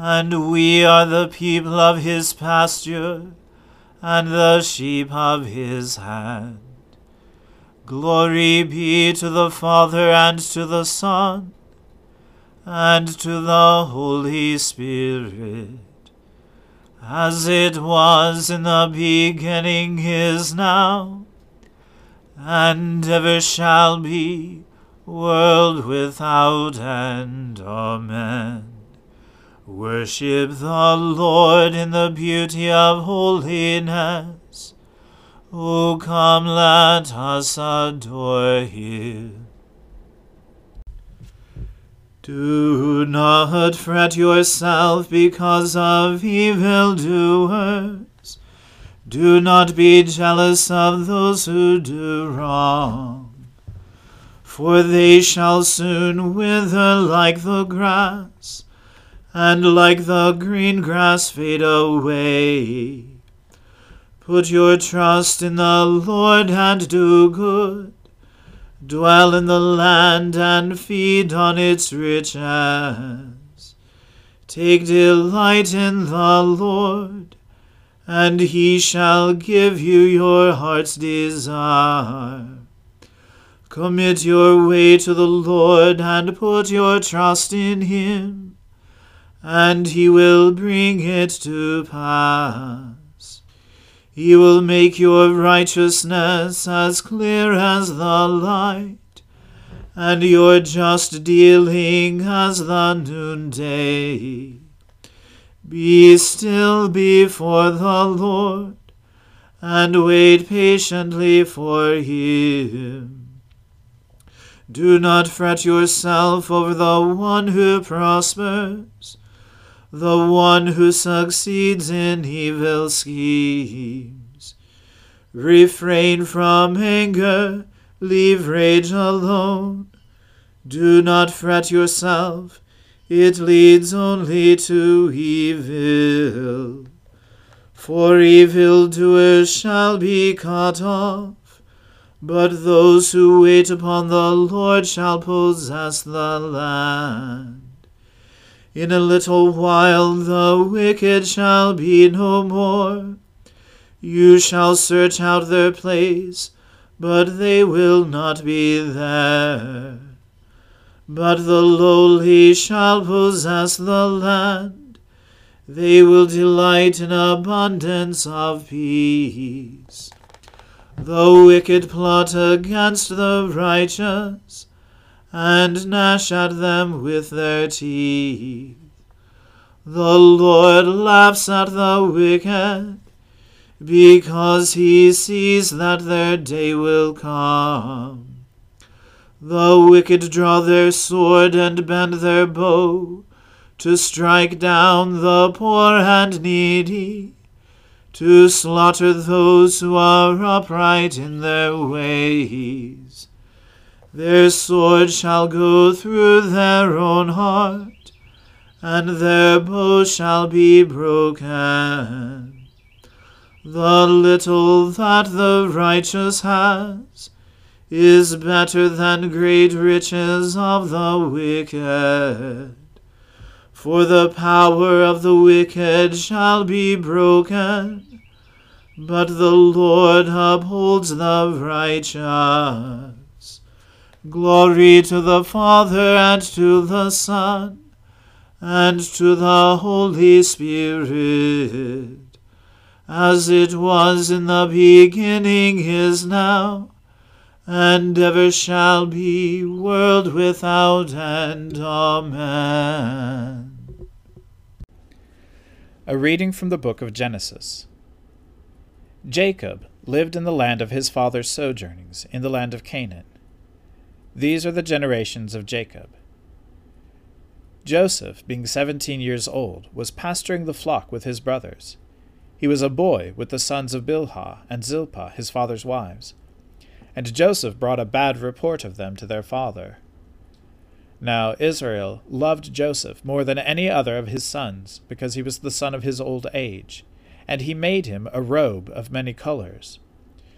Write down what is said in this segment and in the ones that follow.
and we are the people of his pasture, and the sheep of his hand. Glory be to the Father, and to the Son, and to the Holy Spirit as it was in the beginning is now, and ever shall be, world without end. Amen. Worship the Lord in the beauty of holiness. O come, let us adore him. Do not fret yourself because of evildoers. Do not be jealous of those who do wrong, for they shall soon wither like the grass, and like the green grass fade away. Put your trust in the Lord and do good dwell in the land and feed on its riches. Take delight in the Lord, and he shall give you your heart's desire. Commit your way to the Lord and put your trust in him, and he will bring it to pass. He will make your righteousness as clear as the light, and your just dealing as the noonday. Be still before the Lord, and wait patiently for him. Do not fret yourself over the one who prospers the one who succeeds in evil schemes. Refrain from anger, leave rage alone. Do not fret yourself, it leads only to evil. For evildoers shall be cut off, but those who wait upon the Lord shall possess the land. In a little while the wicked shall be no more. You shall search out their place, but they will not be there. but the lowly shall possess the land. They will delight in abundance of peace. The wicked plot against the righteous, and gnash at them with their teeth. The Lord laughs at the wicked, because he sees that their day will come. The wicked draw their sword and bend their bow to strike down the poor and needy, to slaughter those who are upright in their ways. Their sword shall go through their own heart, and their bow shall be broken. The little that the righteous has is better than great riches of the wicked. For the power of the wicked shall be broken, but the Lord upholds the righteous. Glory to the Father and to the Son and to the Holy Spirit, as it was in the beginning is now and ever shall be, world without end. Amen. A reading from the book of Genesis. Jacob lived in the land of his father's sojournings, in the land of Canaan. These are the generations of Jacob. Joseph, being seventeen years old, was pasturing the flock with his brothers. He was a boy with the sons of Bilhah and Zilpah, his father's wives and Joseph brought a bad report of them to their father. Now Israel loved Joseph more than any other of his sons, because he was the son of his old age, and he made him a robe of many colors.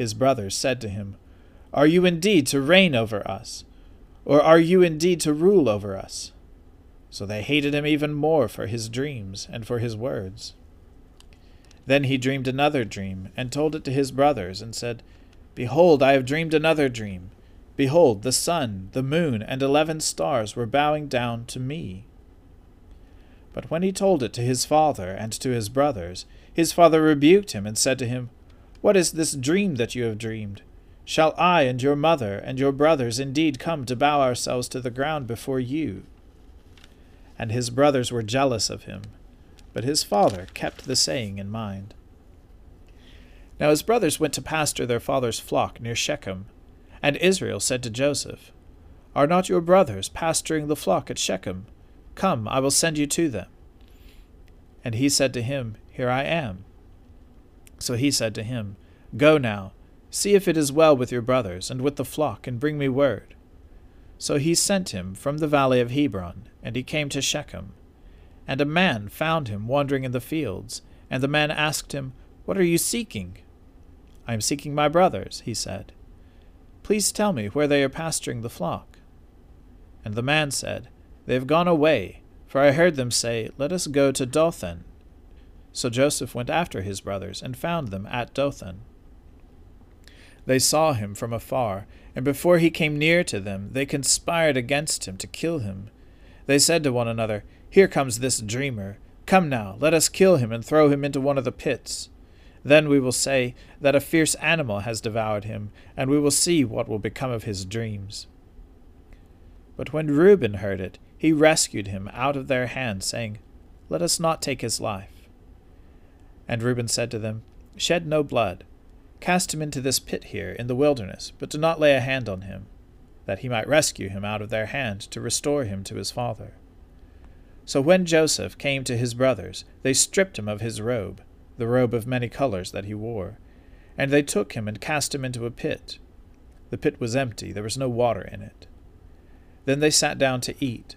His brothers said to him, Are you indeed to reign over us? Or are you indeed to rule over us? So they hated him even more for his dreams and for his words. Then he dreamed another dream, and told it to his brothers, and said, Behold, I have dreamed another dream. Behold, the sun, the moon, and eleven stars were bowing down to me. But when he told it to his father and to his brothers, his father rebuked him and said to him, What is this dream that you have dreamed? Shall I and your mother and your brothers indeed come to bow ourselves to the ground before you? And his brothers were jealous of him, but his father kept the saying in mind. Now his brothers went to pasture their father's flock near Shechem. And Israel said to Joseph, Are not your brothers pasturing the flock at Shechem? Come, I will send you to them. And he said to him, Here I am. So he said to him, Go now, see if it is well with your brothers and with the flock, and bring me word. So he sent him from the valley of Hebron, and he came to Shechem. And a man found him wandering in the fields, and the man asked him, What are you seeking? I am seeking my brothers, he said. Please tell me where they are pasturing the flock. And the man said, They have gone away, for I heard them say, Let us go to Dothan. So Joseph went after his brothers, and found them at Dothan. They saw him from afar, and before he came near to them, they conspired against him to kill him. They said to one another, Here comes this dreamer. Come now, let us kill him and throw him into one of the pits. Then we will say that a fierce animal has devoured him, and we will see what will become of his dreams. But when Reuben heard it, he rescued him out of their hands, saying, Let us not take his life. And Reuben said to them, Shed no blood. Cast him into this pit here in the wilderness, but do not lay a hand on him, that he might rescue him out of their hand to restore him to his father. So when Joseph came to his brothers, they stripped him of his robe the robe of many colors that he wore. And they took him and cast him into a pit. The pit was empty, there was no water in it. Then they sat down to eat.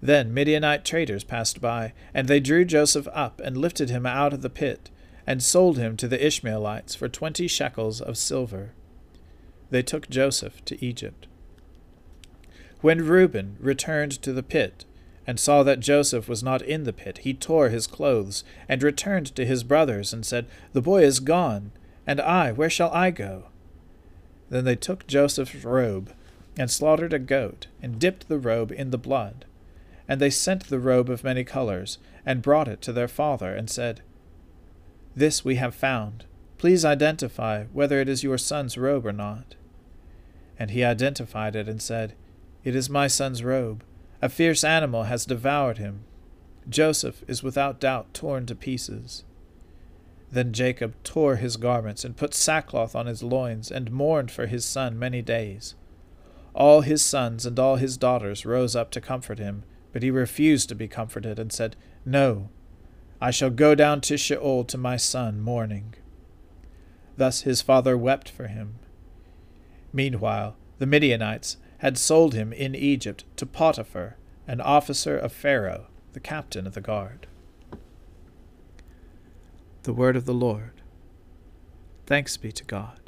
Then Midianite traders passed by, and they drew Joseph up and lifted him out of the pit, and sold him to the Ishmaelites for twenty shekels of silver. They took Joseph to Egypt. When Reuben returned to the pit, and saw that Joseph was not in the pit, he tore his clothes, and returned to his brothers, and said, The boy is gone, and I, where shall I go? Then they took Joseph's robe, and slaughtered a goat, and dipped the robe in the blood and they sent the robe of many colors, and brought it to their father, and said, This we have found. Please identify whether it is your son's robe or not. And he identified it, and said, It is my son's robe. A fierce animal has devoured him. Joseph is without doubt torn to pieces. Then Jacob tore his garments, and put sackcloth on his loins, and mourned for his son many days. All his sons and all his daughters rose up to comfort him, but he refused to be comforted, and said, No, I shall go down to Sheol to my son mourning. Thus his father wept for him. Meanwhile, the Midianites had sold him in Egypt to Potiphar, an officer of Pharaoh, the captain of the guard. The word of the Lord. Thanks be to God.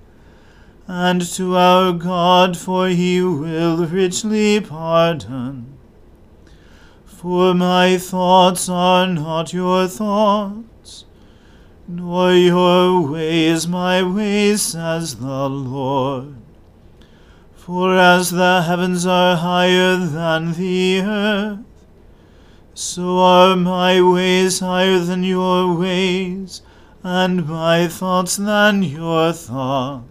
and to our God, for he will richly pardon. For my thoughts are not your thoughts, nor your ways my ways, says the Lord. For as the heavens are higher than the earth, so are my ways higher than your ways, and my thoughts than your thoughts.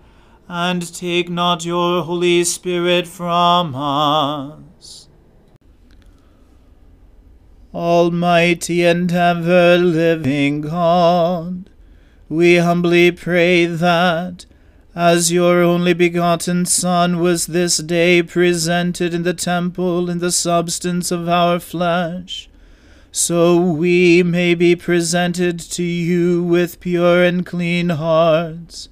and take not your Holy Spirit from us. Almighty and ever living God, we humbly pray that as your only begotten Son was this day presented in the temple in the substance of our flesh, so we may be presented to you with pure and clean hearts.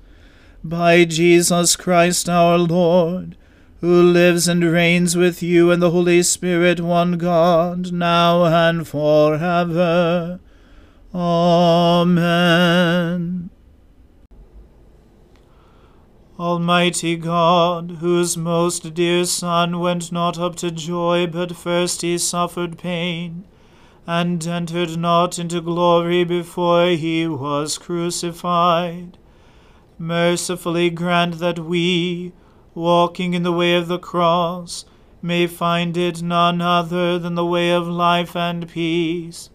By Jesus Christ our Lord, who lives and reigns with you and the Holy Spirit, one God, now and forever. Amen. Almighty God, whose most dear Son went not up to joy, but first he suffered pain, and entered not into glory before he was crucified, mercifully grant that we, walking in the way of the cross, may find it none other than the way of life and peace.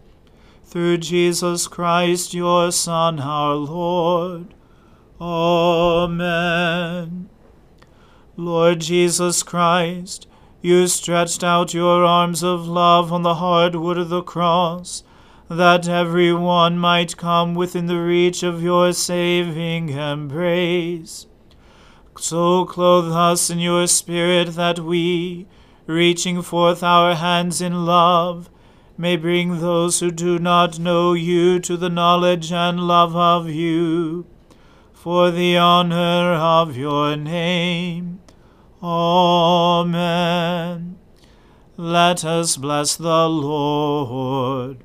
Through Jesus Christ, your Son, our Lord Amen. Lord Jesus Christ, you stretched out your arms of love on the hard wood of the cross, that every one might come within the reach of your saving embrace. So clothe us in your Spirit that we, reaching forth our hands in love, may bring those who do not know you to the knowledge and love of you for the honor of your name. Amen. Let us bless the Lord.